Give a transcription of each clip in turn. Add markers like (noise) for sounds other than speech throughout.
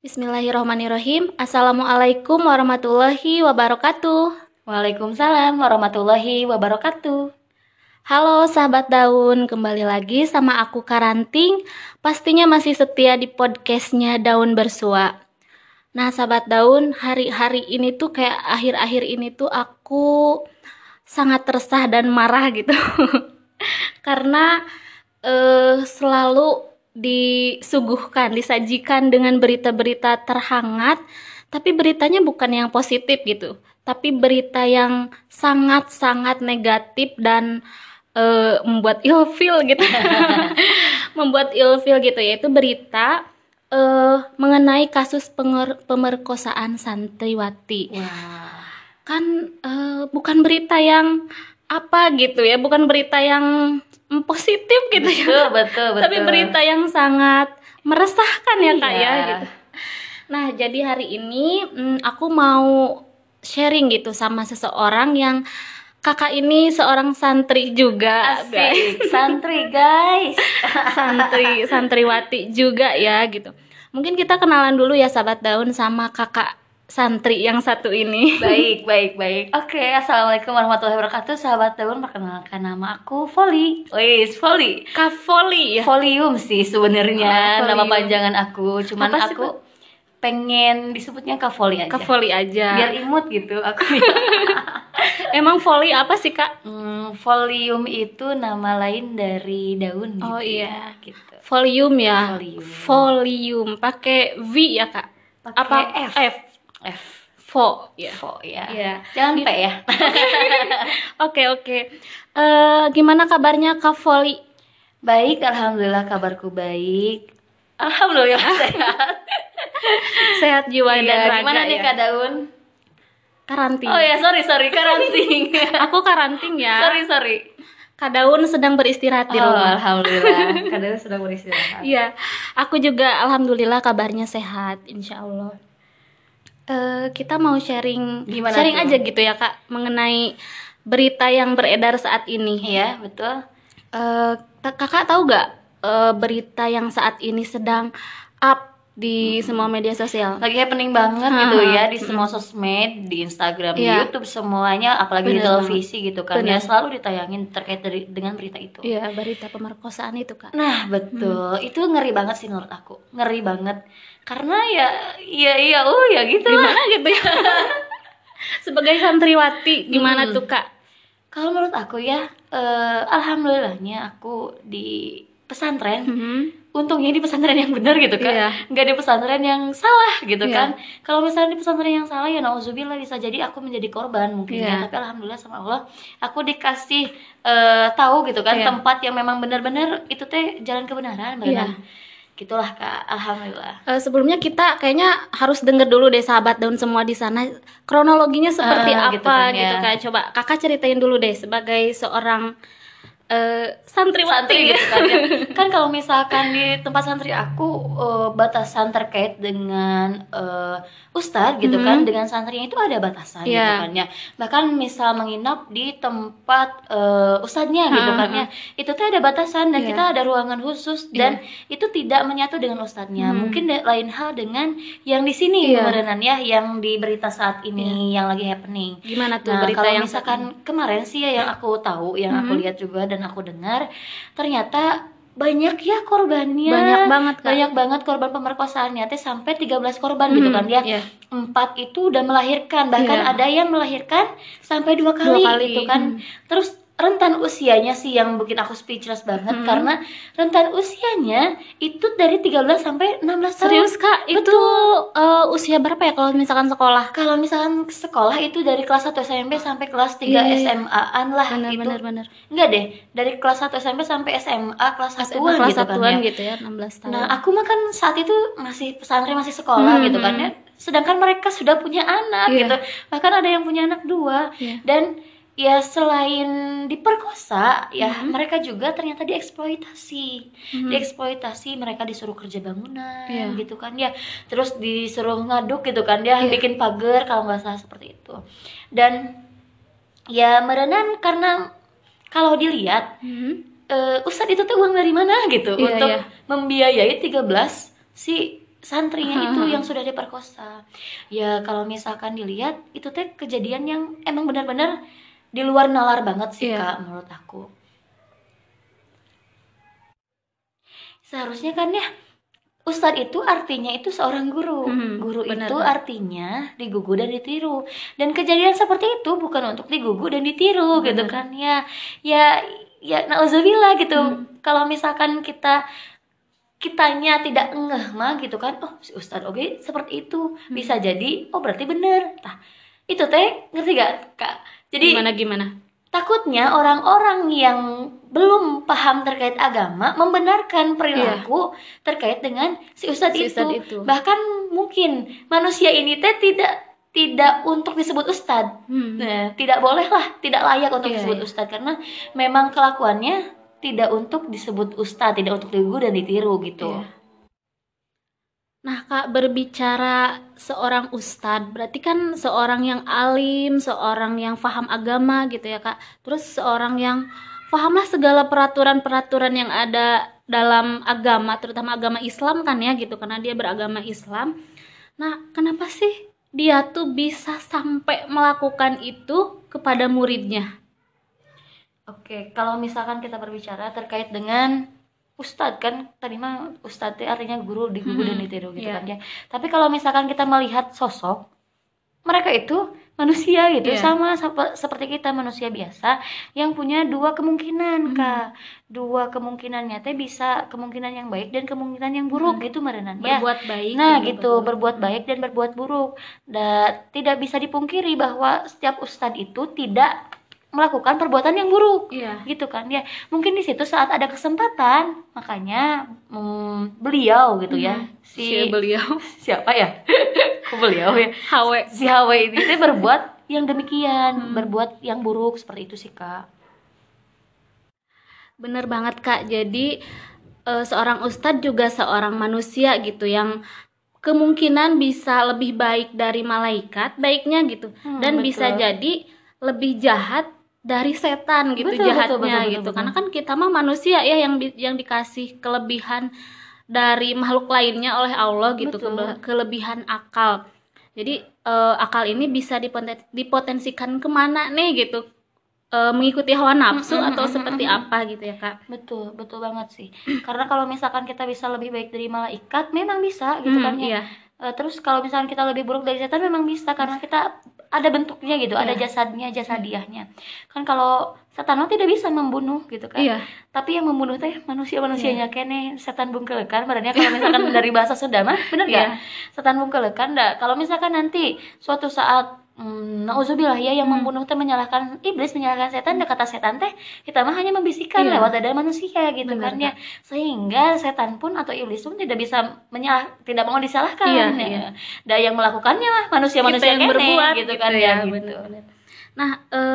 Bismillahirrahmanirrahim. Assalamualaikum warahmatullahi wabarakatuh. Waalaikumsalam warahmatullahi wabarakatuh. Halo sahabat daun, kembali lagi sama aku Karanting. Pastinya masih setia di podcastnya Daun Bersua. Nah sahabat daun, hari-hari ini tuh kayak akhir-akhir ini tuh aku sangat resah dan marah gitu. (laughs) Karena eh, selalu disuguhkan, disajikan dengan berita-berita terhangat, tapi beritanya bukan yang positif gitu, tapi berita yang sangat-sangat negatif dan uh, membuat ilfil gitu, (laughs) membuat ilfil gitu, yaitu berita uh, mengenai kasus pemerkosaan santriwati. Wah. Kan uh, bukan berita yang apa gitu ya, bukan berita yang positif gitu betul, ya. Betul, betul. (laughs) Tapi berita yang sangat meresahkan ya kak ya iya. gitu. Nah jadi hari ini hmm, aku mau sharing gitu sama seseorang yang kakak ini seorang santri juga Asik, (laughs) santri guys. (laughs) santri santriwati juga ya gitu. Mungkin kita kenalan dulu ya sahabat daun sama kakak santri yang satu ini. (laughs) Baik, baik, baik. Oke, assalamualaikum warahmatullahi wabarakatuh, sahabat daun. Perkenalkan nama aku Foli. Wis, Foli. Kak Foli ya. Folium sih sebenarnya Oh, nama panjangan aku. Cuman Apa sih, aku pengen disebutnya Kak Foli aja. Kak Foli aja. Biar imut gitu aku. (laughs) (laughs) Emang Foli apa sih kak? hmm, folium itu nama lain dari daun gitu. Oh, ya, iya. gitu. Volume ya. Volume. Volume. Pakai V ya kak. Pakai Apa F. F? F. Vo ya. Fo ya. Iya. Jangan P ya. (laughs) Oke oke. Eh gimana kabarnya Kak Foli? Baik, alhamdulillah kabarku baik. Alhamdulillah (laughs) sehat. Sehat jiwa dan Iya, raga gimana nih ya. Kak Daun? Karanting. Oh ya, sorry sorry karanting. (laughs) Aku karanting ya. sorry sorry. Kak Daun sedang beristirahat di Oh, rumah. alhamdulillah. Kak Daun sudah beristirahat. Iya, aku juga alhamdulillah kabarnya sehat, insya Allah. Eh, kita mau sharing, Gimana sharing tuh? aja gitu ya kak, mengenai berita yang beredar saat ini. Iya, betul. Eh, ta- kakak tahu gak eh, berita yang saat ini sedang up di semua media sosial? Lagi happening banget gitu Ha-ha. ya di semua sosmed, di Instagram, di Iya. YouTube semuanya, apalagi di Bener televisi gitu kan. Bener. Ya selalu ditayangin terkait dari dengan berita itu. Iya, berita pemerkosaan itu kak. Nah, betul. Itu ngeri banget sih menurut aku. Ngeri banget. Karena ya iya iya oh ya gitu lah. Gimana gitu ya? (laughs) Sebagai santriwati, gimana Hmm. tuh kak? Kalau menurut aku ya eh, alhamdulillahnya aku di pesantren Mhm. untungnya di pesantren yang benar gitu kan Iya. nggak di pesantren yang salah gitu Iya. kan kalau misalnya di pesantren yang salah ya nauzubillah bisa jadi aku menjadi korban mungkin Iya. ya tapi alhamdulillah sama Allah aku dikasih eh, tahu gitu kan Iya. tempat yang memang benar-benar itu teh jalan kebenaran Iya. benar gitulah kak alhamdulillah Eh, sebelumnya kita kayaknya harus denger dulu deh sahabat daun semua di sana kronologinya seperti Eh, apa gitu kan, gitu ya. kan coba kakak ceritain dulu deh sebagai seorang eh, santriwati santri gitu kan ya. kan kalau misalkan di tempat santri aku eh, batasan terkait dengan eh, ustadz gitu Mhm. kan dengan santrinya itu ada batasan gitu Iya. kan ya bahkan misal menginap di tempat eh, ustadznya gitu Ha, kan ha, ya itu tuh ada batasan dan Iya. kita ada ruangan khusus dan itu tidak menyatu dengan ustadznya Hmm. mungkin lain hal dengan yang di sini Iya. beneran ya yang di berita saat ini yang lagi happening gimana tuh Nah, berita kalau yang misalkan kemarin sih ya yang aku tahu, yang aku Mhm. lihat juga dan aku dengar, ternyata banyak ya korbannya. banyak banget kak Banyak banget korban pemerkosaannya teh sampai 13 korban gitu Mhm, kan ya. iya. Empat itu udah melahirkan, bahkan Iya. ada yang melahirkan sampai dua kali, kali, gitu kan. Terus rentan usianya sih yang bikin aku speechless banget Mhm. karena rentan usianya itu dari 13 sampai 16 tahun. serius kak itu eh, usia berapa ya kalau misalkan sekolah Kalau misalkan sekolah itu dari kelas 1 SMP sampai kelas 3 Iya, iya. SMA-an lah bener itu. bener bener Enggak deh, dari kelas 1 SMP sampai SMA kelas 1 SMA kelas gitu kan ya. gitu ya 16 tahun Nah, aku mah kan saat itu masih pesantren, masih sekolah Hmm, gitu kan hmm. ya. Sedangkan mereka sudah punya anak Iya. gitu. Bahkan ada yang punya anak dua. Iya. Dan ya selain diperkosa, ya Mhm. mereka juga ternyata dieksploitasi. Mhm. Dieksploitasi, mereka disuruh kerja bangunan Iya. gitu kan ya. Terus disuruh ngaduk gitu kan ya, Iya. bikin pagar kalau nggak salah seperti itu. Dan ya merenan karena kalau dilihat Mhm. eh Ustadz itu tuh uang dari mana gitu Iya, untuk iya. membiayai 13 si santrinya itu yang sudah diperkosa ya kalau misalkan dilihat itu teh kejadian yang emang benar-benar di luar nalar banget sih Iya. kak menurut aku seharusnya kan ya Ustadz itu artinya itu seorang guru. Hmm, guru benar, itu artinya digugu dan ditiru. Dan kejadian seperti itu bukan untuk digugu dan ditiru gitu Benar. kan ya. Ya ya nauzubillah gitu. Hmm. Kalau misalkan kita kitanya tidak ngeh mah gitu kan. Oh, si Ustadz oke seperti itu. Hmm. Bisa jadi oh berarti bener. Nah, itu teh ngerti gak Kak? Jadi gimana gimana Takutnya orang-orang yang belum paham terkait agama membenarkan perilaku terkait dengan si ustadz, Si itu. ustadz itu. Bahkan mungkin manusia ini teh tidak tidak untuk disebut ustadz. Hmm. Nah, tidak boleh lah, tidak layak untuk Iya, disebut iya. ustadz karena memang kelakuannya tidak untuk disebut ustadz, tidak untuk digugu dan ditiru gitu. Iya. Nah, Kak, berbicara seorang ustadz, berarti kan seorang yang alim, seorang yang paham agama gitu ya, Kak. Terus seorang yang pahamlah segala peraturan-peraturan yang ada dalam agama, terutama agama Islam kan ya gitu, karena dia beragama Islam. Nah, kenapa sih dia tuh bisa sampai melakukan itu kepada muridnya? Oke, kalau misalkan kita berbicara terkait dengan ustadz kan tadi mah ustadz itu artinya guru digugu dan Hmm, ditiru gitu iya. kan ya. Tapi kalau misalkan kita melihat sosok mereka itu manusia gitu Iya. sama seperti kita manusia biasa yang punya dua kemungkinan Hmm. kak dua kemungkinannya teh bisa kemungkinan yang baik dan kemungkinan yang buruk Hmm. gitu merenan ya Berbuat baik. Nah juga gitu berbuat baik dan berbuat buruk dan tidak bisa dipungkiri bahwa setiap ustadz itu tidak melakukan perbuatan yang buruk Iya. gitu kan ya mungkin di situ saat ada kesempatan makanya mm, beliau gitu ya Hmm. si Si beliau (laughs) siapa ya beliau ya (laughs) Hawe. si Hawa ini berbuat yang demikian Hmm. berbuat yang buruk seperti itu sih kak Bener banget Kak. Jadi eh, seorang ustadz juga seorang manusia gitu yang kemungkinan bisa lebih baik dari malaikat, baiknya gitu. Hmm, Dan betul. bisa jadi lebih jahat dari setan gitu Betul, betul, jahatnya betul, betul, gitu. betul. Karena kan kita mah manusia ya yang yang dikasih kelebihan dari makhluk lainnya oleh Allah gitu, Betul. kelebihan akal. Jadi eh, akal ini bisa dipoten- dipotensikan ke mana nih gitu, Eh, mengikuti hawa nafsu Mm, mm, atau mm, mm, seperti mm. apa gitu ya kak? betul betul banget sih karena kalau misalkan kita bisa lebih baik dari malaikat memang bisa gitu Hmm, kan ya iya. Eh, terus kalau misalkan kita lebih buruk dari setan memang bisa karena kita ada bentuknya gitu ada Iya. jasadnya jasadiahnya. Kan kalau setan tidak bisa membunuh gitu kan. Iya. tapi yang membunuh teh manusia manusianya kene setan bungkelekan berarti kalau misalkan (laughs) dari bahasa Sunda mah bener Iya. gak setan bungkelekan dah kalau misalkan nanti suatu saat Hmm, nauzubillah ya yang Hmm. membunuh teh menyalahkan iblis menyalahkan setan dan kata setan teh kita mah hanya membisikkan Iya. lewat dada manusia gitu Benar, kan ya sehingga setan pun atau iblis pun tidak bisa menyalah tidak mau disalahkan Iya, ya. iya. dan yang melakukannya mah manusia Kita manusia yang berbuat gitu kan ya, gitu. bener-bener. Nah, eh,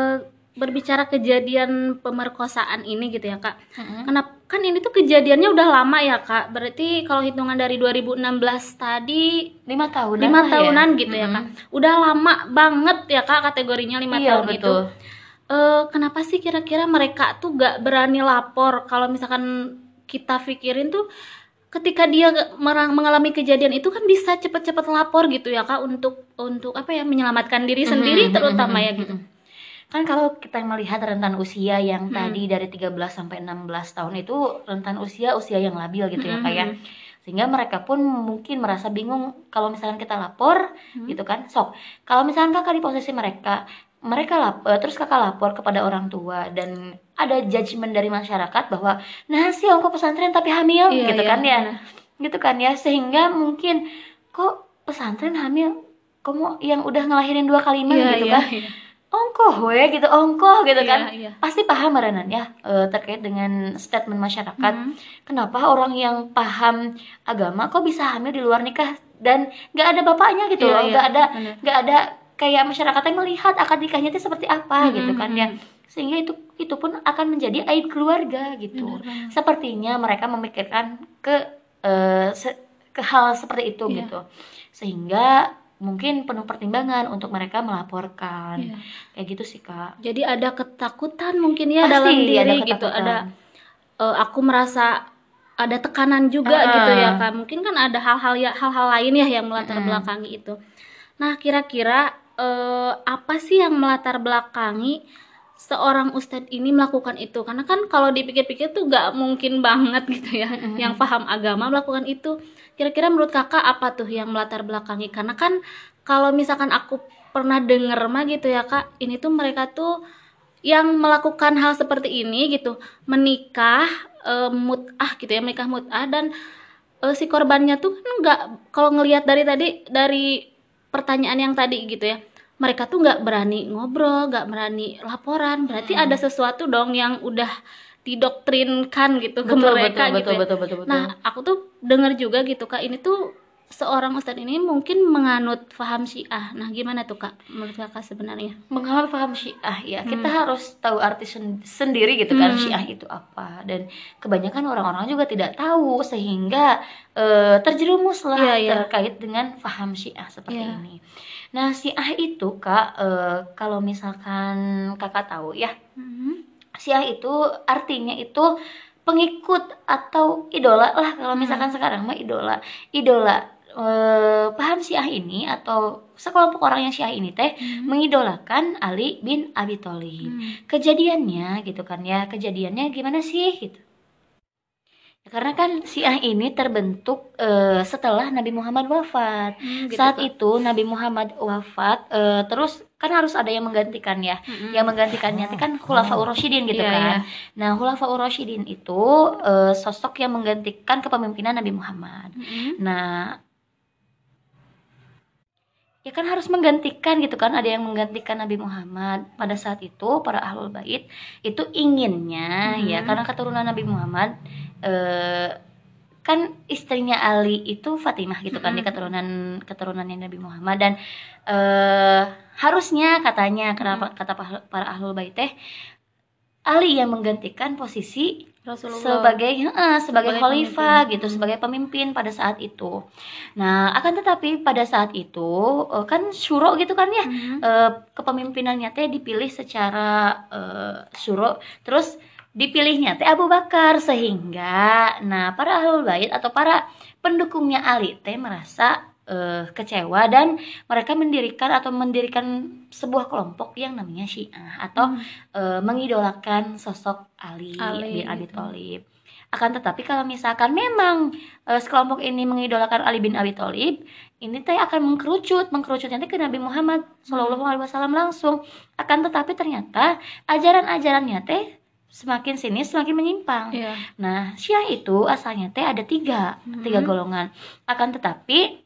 berbicara kejadian pemerkosaan ini gitu ya kak. Mm-mm. Kenapa kan ini tuh kejadiannya udah lama ya kak. Berarti kalau hitungan dari 2016 tadi lima tahunan lima ya. tahunan gitu ya Mm-mm. kak. Udah lama banget ya kak kategorinya lima iya tahun itu. betul Eh, kenapa sih kira-kira mereka tuh gak berani lapor kalau misalkan kita pikirin tuh ketika dia mengalami kejadian itu kan bisa cepet-cepet lapor gitu ya kak untuk untuk apa ya menyelamatkan diri sendiri Mhm, terutama ya gitu. mhm. Kan kalau kita melihat rentan usia yang Hmm. tadi dari 13 sampai 16 tahun itu rentan usia usia yang labil gitu ya Mhm, kayak mhm. sehingga mereka pun mungkin merasa bingung kalau misalkan kita lapor Hmm. gitu kan sok kalau misalkan kakak di posisi mereka mereka lap, eh, terus kakak lapor kepada orang tua dan ada judgement dari masyarakat bahwa nah sih ongko pesantren tapi hamil Iya, gitu iya, kan ya gitu kan ya sehingga mungkin kok pesantren hamil kamu yang udah ngelahirin dua kali mah Iya, gitu iya, kan iya. Ongkoh we gitu ongkoh gitu Iya, kan iya. pasti paham Maranan ya eh, terkait dengan statement masyarakat Mhm. kenapa orang yang paham agama kok bisa hamil di luar nikah dan nggak ada bapaknya gitu Iya, loh iya, nggak ada benar. nggak ada kayak masyarakatnya melihat akad nikahnya itu seperti apa Mhm, gitu kan ya sehingga itu itu pun akan menjadi aib keluarga gitu Benar banget. sepertinya mereka memikirkan ke se- ke hal seperti itu Iya. gitu sehingga mungkin penuh pertimbangan untuk mereka melaporkan Iya. kayak gitu sih kak Jadi ada ketakutan mungkin ya Pasti dalam ada diri gitu. ketakutan. Ada eh, aku merasa ada tekanan juga Ah. gitu ya kak mungkin kan ada hal-hal ya hal-hal lain ya yang melatar Mm-mm. belakangi itu nah kira-kira eh, apa sih yang melatar belakangi seorang ustadz ini melakukan itu. Karena kan kalau dipikir-pikir tuh gak mungkin banget gitu ya yang paham agama melakukan itu. Kira-kira menurut kakak apa tuh yang melatar belakangi? Karena kan kalau misalkan aku pernah denger mah gitu ya kak ini tuh mereka tuh yang melakukan hal seperti ini gitu menikah eh, mut'ah gitu ya menikah mut'ah dan eh, si korbannya tuh kan nggak kalau ngelihat dari tadi dari pertanyaan yang tadi gitu ya mereka tuh nggak berani ngobrol nggak berani laporan berarti Hmm. ada sesuatu dong yang udah didoktrinkan gitu ke betul mereka betul gitu betul, ya. betul betul betul Nah, aku tuh dengar juga gitu Kak, ini tuh seorang ustadz ini mungkin menganut faham Syiah. Nah, gimana tuh Kak menurut Kakak sebenarnya? mengenal paham Syiah ya kita Hmm. harus tahu arti sen- sendiri gitu kan Hmm. Syiah itu apa dan kebanyakan orang-orang juga tidak tahu sehingga eh, terjerumuslah Iya, iya. terkait dengan paham Syiah seperti Iya. ini. Nah Syiah itu kak eh, kalau misalkan kakak tahu ya Hmm. Syiah itu artinya itu pengikut atau idola lah kalau Hmm. misalkan sekarang mah idola idola eh, paham Syiah ini atau sekelompok orang yang Syiah ini teh Hmm. mengidolakan Ali bin Abi Thalib. Hmm. Kejadiannya gitu kan ya, kejadiannya gimana sih gitu. Ya, karena kan Syiah ini terbentuk eh, setelah Nabi Muhammad wafat. Hmm, gitu, Saat Kak. itu Nabi Muhammad wafat, eh, terus kan harus ada yang menggantikan ya. Hmm. Yang menggantikannya itu kan Khulafaur Rasyidin gitu Iya, kan. iya. Nah, Khulafaur Rasyidin itu eh, sosok yang menggantikan kepemimpinan Nabi Muhammad. Hmm. Nah, ya kan harus menggantikan gitu kan, ada yang menggantikan Nabi Muhammad pada saat itu para ahlul bait itu inginnya Mhm. ya karena keturunan Nabi Muhammad eh, kan istrinya Ali itu Fatimah gitu kan Mhm. di keturunan keturunannya Nabi Muhammad dan eh, harusnya katanya kenapa kata pa- para ahlul bait teh Ali yang menggantikan posisi Rasulullah. sebagai heeh, sebagai, Sebagai khalifah pemimpin. gitu sebagai pemimpin pada saat itu. Nah, akan tetapi pada saat itu eh, kan syuro gitu kan ya Hmm. eh, kepemimpinannya teh dipilih secara eh, syuro terus dipilihnya teh Abu Bakar sehingga nah para ahlul bait atau para pendukungnya Ali teh merasa eh, kecewa dan mereka mendirikan atau mendirikan sebuah kelompok yang namanya Syiah atau Hmm. eh, mengidolakan sosok Ali, Ali, bin Abi gitu. Thalib. Akan tetapi kalau misalkan memang eh, sekelompok ini mengidolakan Ali bin Abi Thalib, ini teh akan mengkerucut, mengkerucutnya teh ke Nabi Muhammad Shallallahu Alaihi Wasallam langsung. Akan tetapi ternyata ajaran-ajarannya teh semakin sini semakin menyimpang. Iya. Nah, Syiah itu asalnya teh ada tiga, Hmm. tiga golongan. Akan tetapi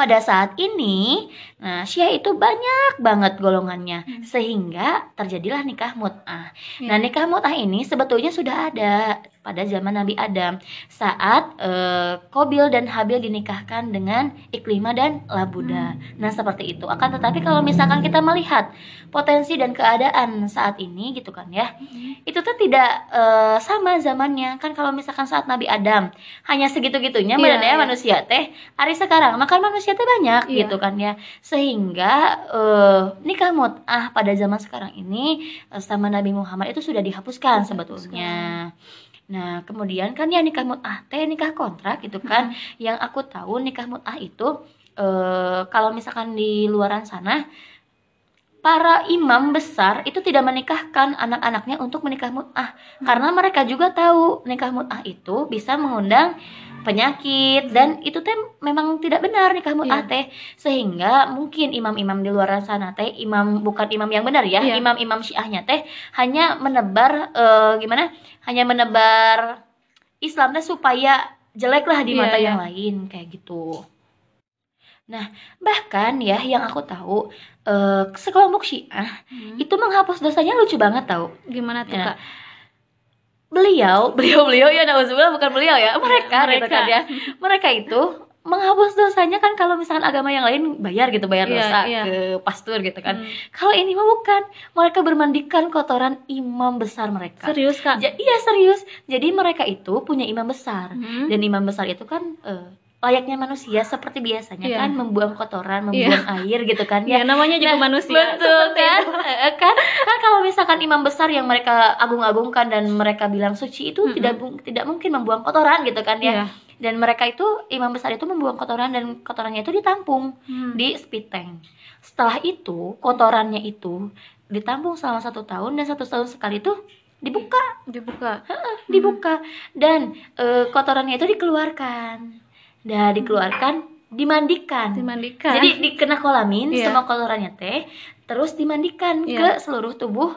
pada saat ini, nah Syiah itu banyak banget golongannya, Hmm. sehingga terjadilah nikah mut'ah. Iya. Nah, nikah mut'ah ini sebetulnya sudah ada pada zaman Nabi Adam saat eh, Kobil dan Habil dinikahkan dengan Iklimah dan Labuda. Nah, seperti itu. Akan tetapi kalau misalkan kita melihat potensi dan keadaan saat ini gitu kan ya, Hmm. itu tuh tidak eh, sama zamannya kan kalau misalkan saat Nabi Adam hanya segitu-gitunya Iya, badannya iya. manusia teh hari sekarang makan manusia teh banyak Iya. gitu kan ya sehingga eh, nikah mut'ah pada zaman sekarang ini sama Nabi Muhammad itu sudah dihapuskan Dihapuskan. sebetulnya nah kemudian kan ya nikah mut'ah teh nikah kontrak gitu kan. Yang aku tahu nikah mut'ah itu eh, kalau misalkan di luaran sana para imam besar itu tidak menikahkan anak-anaknya untuk menikah mut'ah. Karena mereka juga tahu nikah mut'ah itu bisa mengundang penyakit dan itu teh memang tidak benar nikah mut'ah Iya. teh sehingga mungkin imam-imam di luar sana teh imam bukan imam yang benar ya Iya. imam-imam syiahnya teh hanya menebar eh, gimana hanya menebar Islam teh supaya jelek lah di Iya, mata iya. yang lain kayak gitu nah bahkan ya yang aku tahu eh, sekelompok syiah Hmm. itu menghapus dosanya lucu banget tau Gimana tuh Ya. kak? Beliau beliau beliau ya nauzubillah bukan beliau ya mereka, gitu mereka. kan ya mereka itu menghapus dosanya kan kalau misalkan agama yang lain bayar gitu bayar Iya, dosa iya. ke pastor gitu kan Hmm. kalau ini mah bukan mereka bermandikan kotoran imam besar mereka Serius kak? Ja- iya serius jadi mereka itu punya imam besar Hmm. dan imam besar itu kan eh, layaknya manusia seperti biasanya Iya. kan membuang kotoran, membuang air gitu kan ya ya. namanya juga Nah, manusia Betul kan? kan? Kan kalau misalkan imam besar yang mereka agung-agungkan dan mereka bilang suci itu Mm-mm. tidak bu- tidak mungkin membuang kotoran gitu kan ya. Iya. Dan mereka itu imam besar itu membuang kotoran dan kotorannya itu ditampung Hmm. di speed tank. Setelah itu kotorannya itu ditampung selama satu tahun dan satu tahun sekali itu dibuka dibuka dibuka dan eh, kotorannya itu dikeluarkan. Nah, dikeluarkan, dimandikan. dimandikan Jadi dikena kolamin Iya. semua kotorannya teh, terus dimandikan Iya. ke seluruh tubuh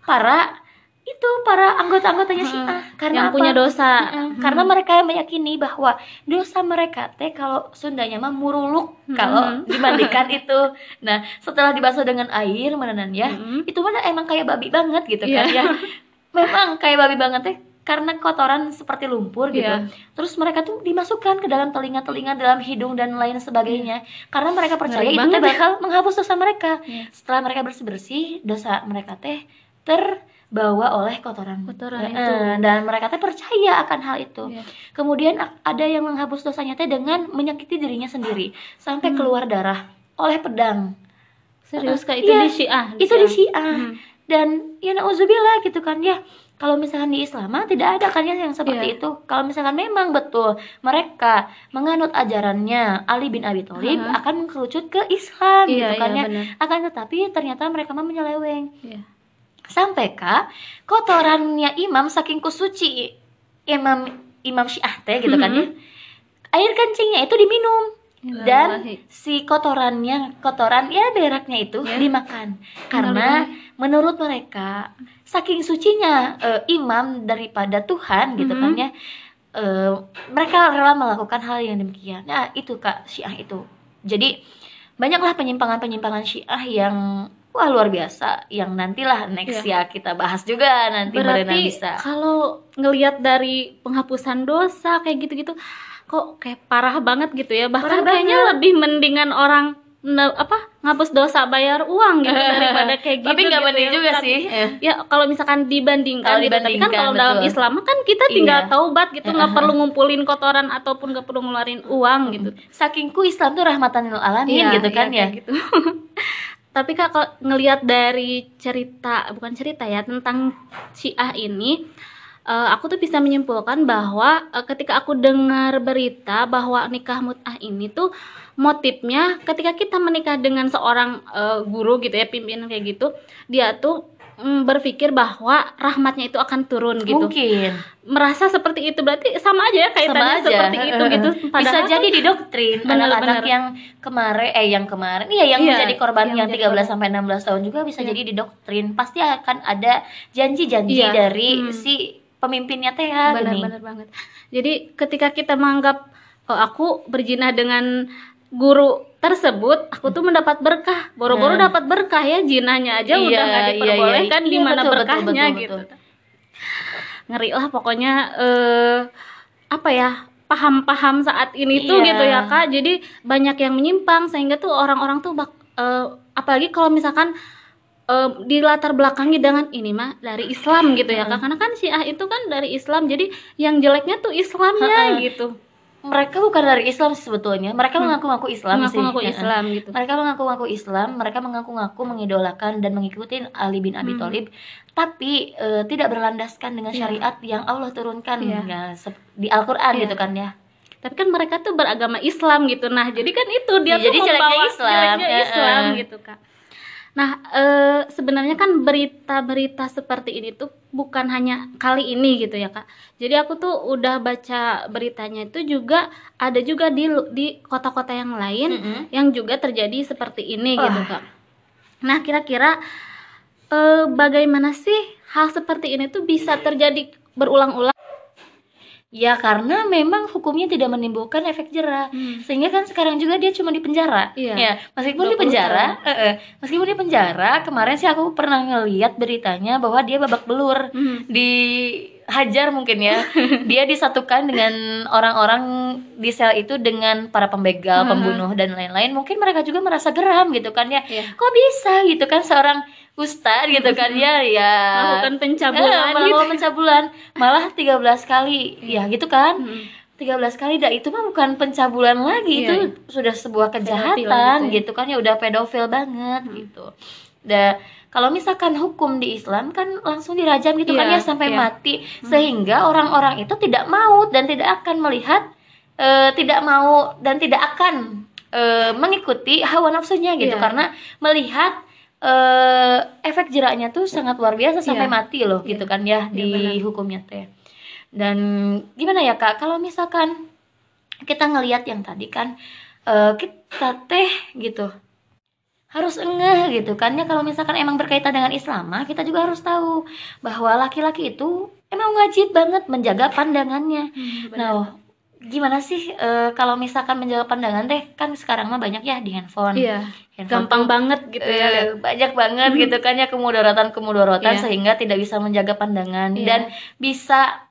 para itu para anggota-anggotanya Mm-mm. Syiah. Karena yang apa? punya dosa Mm-mm. Karena mereka meyakini bahwa dosa mereka teh kalau Sundanya mah muruluk Mm-mm. kalau dimandikan itu. Nah, setelah dibasuh dengan air menenan ya, Mm-mm. itu mana emang kayak babi banget gitu Iya. kan ya. Memang kayak babi banget teh karena kotoran seperti lumpur gitu. Iya. Terus mereka tuh dimasukkan ke dalam telinga-telinga, dalam hidung dan lain sebagainya. Karena mereka percaya Ngeri itu teh ya. bakal menghapus dosa mereka. Iya. Setelah mereka bersih-bersih, dosa mereka teh terbawa oleh kotoran. Kotoran itu. Dan mereka teh percaya akan hal itu. Iya. Kemudian ada yang menghapus dosanya teh dengan menyakiti dirinya sendiri sampai Hmm. keluar darah oleh pedang. serius kak itu Iya, di Syiah Itu di Syiah Hmm. dan ya nauzubillah gitu kan ya kalau misalkan di Islam tidak ada kan ya yang seperti Iya. itu. Kalau misalkan memang betul mereka menganut ajarannya Ali bin Abi Thalib Aha. akan mengkerucut ke Islam iya gitu kan iya ya. akan tetapi ternyata mereka mah menyeleweng. Iya. sampai kak kotorannya imam saking kusuci imam imam syiah teh gitu kan ya. Air kencingnya itu diminum. Dan si kotorannya kotoran ya beraknya itu Ya. dimakan. Karena menurut mereka saking sucinya eh, imam daripada Tuhan gitu Mhm. kan ya eh, mereka rela melakukan hal yang demikian. Nah itu kak syiah itu. Jadi banyaklah penyimpangan-penyimpangan syiah yang wah luar biasa yang nantilah next ya kita bahas juga nanti Marina berarti bisa. kalau ngelihat dari penghapusan dosa kayak gitu-gitu kok kayak parah banget gitu ya. Bahkan Parah kayaknya lebih mendingan orang apa ngapus dosa bayar uang gitu (laughs) daripada kayak gitu tapi nggak gitu ya. juga Tapi- sih ya kalau misalkan dibandingkan Kalau gitu tapi kan dibandingkan, kalau dalam. Islam kan kita tinggal Iya. taubat gitu nggak perlu ngumpulin kotoran ataupun nggak perlu ngeluarin uang gitu sakingku Islam tuh rahmatan lil alamin Iya, gitu kan iya, ya gitu. (laughs) tapi kak kalau ngelihat dari cerita bukan cerita ya tentang Syiah ini eh, aku tuh bisa menyimpulkan bahwa eh, ketika aku dengar berita bahwa nikah mut'ah ini tuh motifnya ketika kita menikah dengan seorang eh, guru gitu ya pimpinan kayak gitu dia tuh mm, berpikir bahwa rahmatnya itu akan turun gitu. Mungkin. Merasa seperti itu. Berarti sama aja ya kaitannya sama aja. seperti itu gitu. Bisa Padahal jadi di doktrin Bener, anak-anak yang kemarin eh yang kemarin iya yang Iya, menjadi korban yang yang, menjadi 13 korban. sampai 16 tahun juga bisa Iya. jadi di doktrin pasti akan ada janji-janji Iya, dari hmm. si pemimpinnya teh ya benar-benar banget. Jadi ketika kita menganggap oh, aku berzina dengan guru tersebut, aku tuh mendapat berkah. Boro-boro Hmm. dapat berkah ya jinanya aja Iya, udah nggak iya, iya. diperbolehkan di Iya, mana betul, betul, berkahnya betul, gitu. betul. Ngeri lah pokoknya eh apa ya? paham-paham saat ini tuh Iya. gitu ya Kak. Jadi banyak yang menyimpang sehingga tuh orang-orang tuh bak, eh, apalagi kalau misalkan eh, di latar belakangi dengan ini mah dari Islam gitu ya Kak. Karena kan Syiah itu kan dari Islam. Jadi yang jeleknya tuh Islamnya gitu. Mereka bukan dari Islam sih sebetulnya mereka Hmm. mengaku-ngaku Islam sih Mengaku-ngaku Ya. Islam gitu. mereka mengaku-ngaku Islam mereka mengaku-ngaku mengidolakan dan mengikuti Ali bin Abi Hmm. Thalib tapi eh, tidak berlandaskan dengan Iya. syariat yang Allah turunkan Iya. ya, di Al-Qur'an Iya. gitu kan ya Tapi kan mereka tuh beragama Islam gitu. Nah, jadi kan itu dia Ya, tuh jadi membawa Islam. jeleknya Heeh. Islam gitu, Kak. Nah, eh, sebenarnya kan berita-berita seperti ini tuh bukan hanya kali ini gitu ya, Kak. Jadi aku tuh udah baca beritanya itu juga ada juga di di kota-kota yang lain Mm-mm. yang juga terjadi seperti ini Wah. gitu, Kak. Nah, kira-kira eh, bagaimana sih hal seperti ini tuh bisa terjadi berulang-ulang? Ya karena memang hukumnya tidak menimbulkan efek jerah. Sehingga kan sekarang juga dia cuma di penjara. Iya. Ya, meskipun di 20 penjara, eh, eh, meskipun di penjara, kemarin sih aku pernah ngeliat beritanya bahwa dia babak belur. Hmm. dihajar mungkin ya (laughs) dia disatukan dengan orang-orang di sel itu dengan para pembegal, Mhm. pembunuh dan lain-lain mungkin mereka juga merasa geram gitu kan ya Iya. kok bisa gitu kan seorang ustad gitu kan ya ya Melakukan Eh, pencabulan gitu. melakukan (laughs) pencabulan malah 13 kali ya gitu kan Hmm. 13 kali dah itu mah bukan pencabulan lagi Iya, itu iya. sudah sebuah kejahatan gitu ya. gitu kan ya udah pedofil banget gitu. Da kalau misalkan hukum di Islam kan langsung dirajam gitu kan Iya, ya sampai iya. mati sehingga orang-orang itu tidak mau dan tidak akan melihat eh, tidak mau dan tidak akan eh, mengikuti hawa nafsunya gitu Iya. karena melihat eh, efek jeraknya tuh sangat luar biasa sampai Iya. mati loh gitu kan ya Iya, di benar. hukumnya teh. Dan gimana ya kak? Kalau misalkan kita ngelihat yang tadi kan eh, kita teh gitu harus engeh gitu kan ya. Kalau misalkan emang berkaitan dengan Islam mah kita juga harus tahu bahwa laki-laki itu emang wajib banget menjaga pandangannya. Nah gimana sih eh, kalau misalkan menjaga pandangan teh kan sekarang mah banyak ya di handphone iya Handphone gampang tuh, banget gitu ya eh, banyak banget gitu kan ya kemudaratan kemudaratan Iya. sehingga tidak bisa menjaga pandangan Iya. dan bisa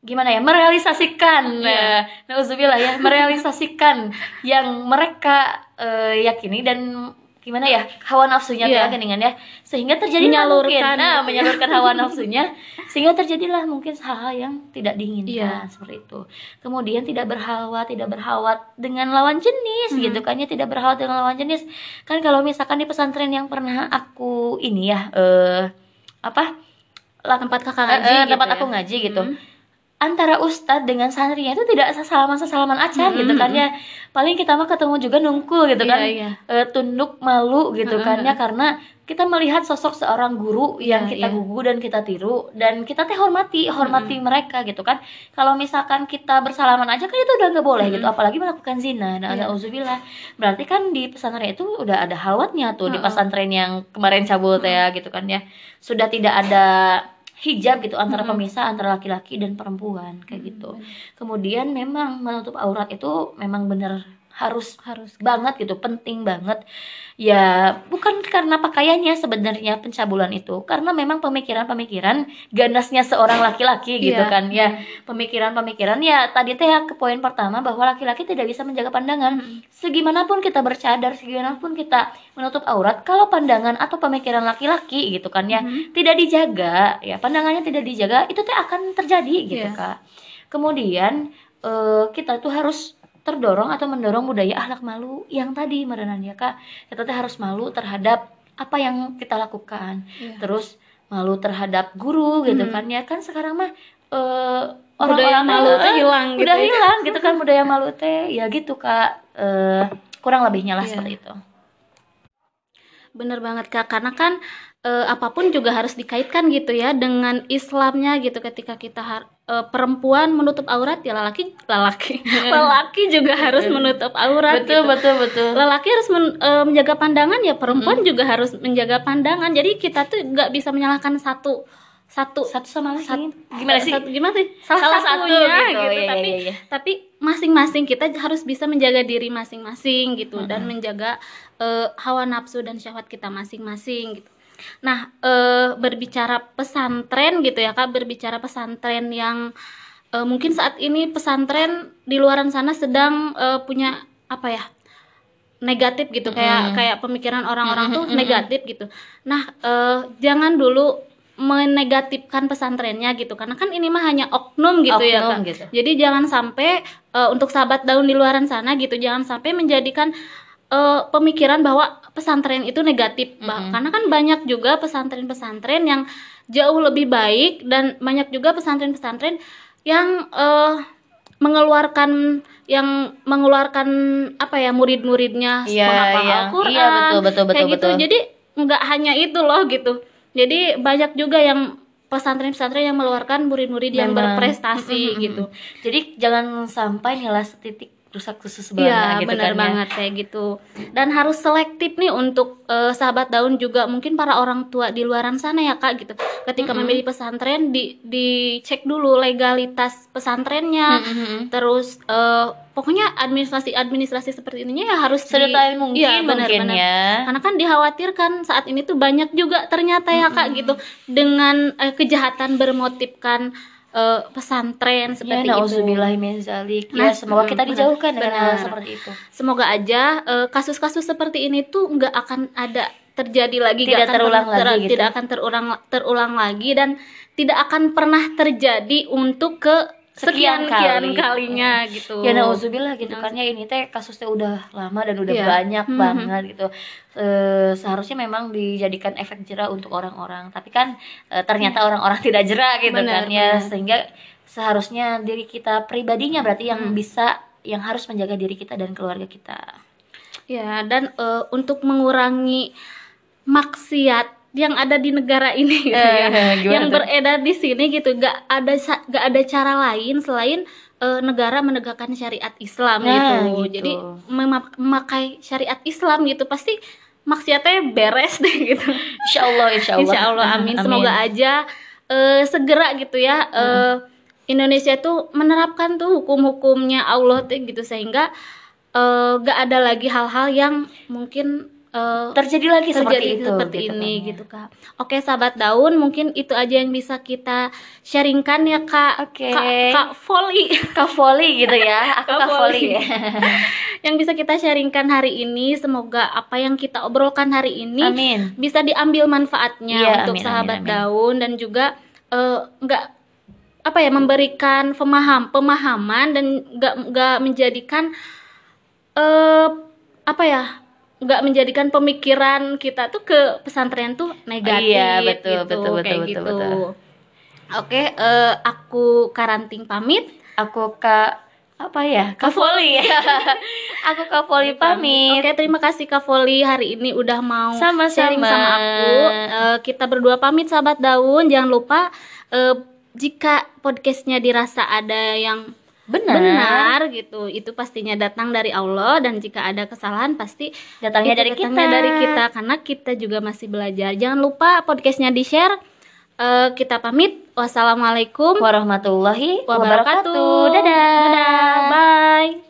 gimana ya merealisasikan Iya. nah nauzubillah ya merealisasikan yang mereka eh, yakini dan gimana ya hawa nafsunya Iya. yeah. geningan ya sehingga terjadi Menyalurkan mungkin nah menyalurkan hawa nafsunya sehingga terjadilah mungkin hal-hal yang tidak Iya. diinginkan seperti itu kemudian tidak berhalwa tidak berhawat dengan lawan jenis Hmm. gitu kan ya tidak berhawat dengan lawan jenis kan kalau misalkan di pesantren yang pernah aku ini ya eh apa lah tempat kakak Eh, ngaji eh, gitu tempat ya. aku ngaji gitu Hmm. Antara ustadz dengan santrinya itu tidak sesalaman sesalaman aja Mm-mm. gitu kan ya paling kita mah ketemu juga nungkul gitu kan Iya, iya. Eh, tunduk malu gitu kan ya karena kita melihat sosok seorang guru yang Iya, kita iya. gugu dan kita tiru dan kita teh hormati hormati mereka gitu kan kalau misalkan kita bersalaman aja kan itu udah nggak boleh gitu apalagi melakukan zina nah Iya. auzubillah berarti kan di pesantren itu udah ada halwatnya tuh di Mm-mm. pesantren yang kemarin cabul teh ya gitu kan ya sudah tidak ada hijab gitu antara Mm-mm. pemisah antara laki-laki dan perempuan kayak gitu kemudian memang menutup aurat itu memang bener harus harus banget gitu penting banget ya bukan karena pakaiannya sebenarnya pencabulan itu karena memang pemikiran-pemikiran ganasnya seorang laki-laki gitu Iya. kan ya pemikiran-pemikiran ya tadi teh ya ke poin pertama bahwa laki-laki tidak bisa menjaga pandangan segimanapun kita bercadar segimanapun kita menutup aurat kalau pandangan atau pemikiran laki-laki gitu kan ya Mhm. tidak dijaga ya pandangannya tidak dijaga itu teh akan terjadi gitu Iya. kak kemudian eh, kita tuh harus terdorong atau mendorong budaya akhlak malu yang tadi merenan ya kak kita tuh harus malu terhadap apa yang kita lakukan Iya. terus malu terhadap guru gitu Hmm. kan ya kan sekarang mah eh, budaya orang-orang malu mah, tuh eh, hilang gitu udah ya. hilang gitu kan budaya malu teh ya gitu kak Eh, kurang lebihnya lah Iya. seperti itu Bener banget kak, karena kan eh, apa pun juga harus dikaitkan gitu ya dengan Islamnya gitu. Ketika kita har- eh, perempuan menutup aurat ya lelaki lelaki (laughs) lelaki juga harus menutup aurat. betul gitu. betul betul Lelaki harus men- eh, menjaga pandangan ya perempuan juga harus menjaga pandangan. Jadi kita tuh nggak bisa menyalahkan satu satu satu sama lain Sat- gimana sih satu- gimana sih Salah satu satunya gitu, iya, tapi iya, iya. tapi masing-masing kita harus bisa menjaga diri masing-masing gitu dan menjaga eh, hawa nafsu dan syahwat kita masing-masing gitu. Nah, eh, berbicara pesantren gitu ya Kak, berbicara pesantren yang eh, mungkin saat ini pesantren di luaran sana sedang eh, punya apa ya? negatif gitu kayak Mm. kayak pemikiran orang-orang tuh Mm, mm, mm, negatif gitu. Nah, eh, jangan dulu menegatifkan pesantrennya gitu karena kan ini mah hanya oknum gitu ya Oknum Kak. gitu. Jadi jangan sampai eh, untuk sahabat daun di luaran sana gitu jangan sampai menjadikan eh, pemikiran bahwa pesantren itu negatif Bah- Mm-mm. karena kan banyak juga pesantren-pesantren yang jauh lebih baik dan banyak juga pesantren-pesantren yang eh, mengeluarkan yang mengeluarkan apa ya murid-muridnya Iya, menghafal iya. Al-Quran Iya, betul, betul, kayak betul, gitu betul. jadi nggak hanya itu loh gitu jadi banyak juga yang pesantren-pesantren yang mengeluarkan murid-murid yang berprestasi gitu Jadi jangan sampai nilai setitik rusak khusus Iya banget gitu benar kan ya. banget kayak gitu dan harus selektif nih untuk eh, sahabat daun juga mungkin para orang tua di luaran sana ya kak gitu ketika Mm-mm. memilih pesantren di dicek dulu legalitas pesantrennya Mm-mm. terus eh, pokoknya administrasi administrasi seperti ini ya harus di- Sedetail mungkin Iya, benar, mungkin benar. ya. karena kan dikhawatirkan saat ini tuh banyak juga ternyata ya kak gitu dengan eh, kejahatan bermotifkan eh, pesantren Ya, seperti itu min zalik. Nah, Ya, semoga kita benar, dijauhkan dengan hal benar. seperti itu. semoga aja eh, kasus-kasus seperti ini tuh nggak akan ada terjadi lagi Tidak akan terulang pernah lagi gitu. tidak akan terulang terulang lagi dan tidak akan pernah terjadi untuk ke sekian sekian kian kali. kalinya gitu ya nauzubillah gitu kan ya ini teh kasusnya udah lama dan udah Iya. banyak Mhm. banget gitu Eh, seharusnya memang dijadikan efek jerah untuk orang-orang tapi kan eh, ternyata orang-orang tidak jerah gitu Benar, kan ya benar. sehingga seharusnya diri kita pribadinya berarti yang Hmm. bisa yang harus menjaga diri kita dan keluarga kita Ya, dan eh, untuk mengurangi maksiat yang ada di negara ini gitu ya, Eh, gimana yang tuh? beredar di sini gitu, gak ada gak ada cara lain selain eh, negara menegakkan syariat Islam Nah, gitu. gitu. Jadi mema- memakai syariat Islam gitu pasti maksiatnya beres (laughs) deh gitu. insya Allah insya Allah Insya Allah, amin. Semoga aja eh, segera gitu ya. eh, Indonesia tuh menerapkan tuh hukum-hukumnya Allah tuh gitu sehingga eh, gak ada lagi hal-hal yang mungkin eh, terjadi lagi terjadi seperti itu seperti gitu ini kan ya. gitu kak. Oke sahabat daun, mungkin itu aja yang bisa kita sharingkan ya kak. Oke. Kak, kak Voli. (laughs) Kak Voli gitu ya (laughs) aku Kak Kak Voli. (laughs) yang bisa kita sharingkan hari ini. Semoga apa yang kita obrolkan hari ini amin bisa diambil manfaatnya Iya, untuk amin, sahabat amin, amin. daun dan juga eh, nggak apa ya memberikan pemaham pemahaman dan nggak nggak menjadikan eh apa ya nggak menjadikan pemikiran kita tuh ke pesantren tuh negatif Iya, betul, gitu, betul, betul, kayak betul, gitu. betul. Oke, eh, aku karanting pamit. aku Kak apa ya Kak Voli (laughs) aku Kak Voli pamit Oke, terima kasih Kak Voli hari ini udah mau Sama-sama. sharing sama aku. Eh, kita berdua pamit sahabat daun. Jangan lupa eh, jika podcastnya dirasa ada yang benar, benar gitu, itu pastinya datang dari Allah dan jika ada kesalahan pasti datangnya dari datangnya kita dari kita karena kita juga masih belajar. Jangan lupa podcastnya di share. Eh, kita pamit. Wassalamualaikum warahmatullahi wabarakatuh. wabarakatuh dadah Dadah.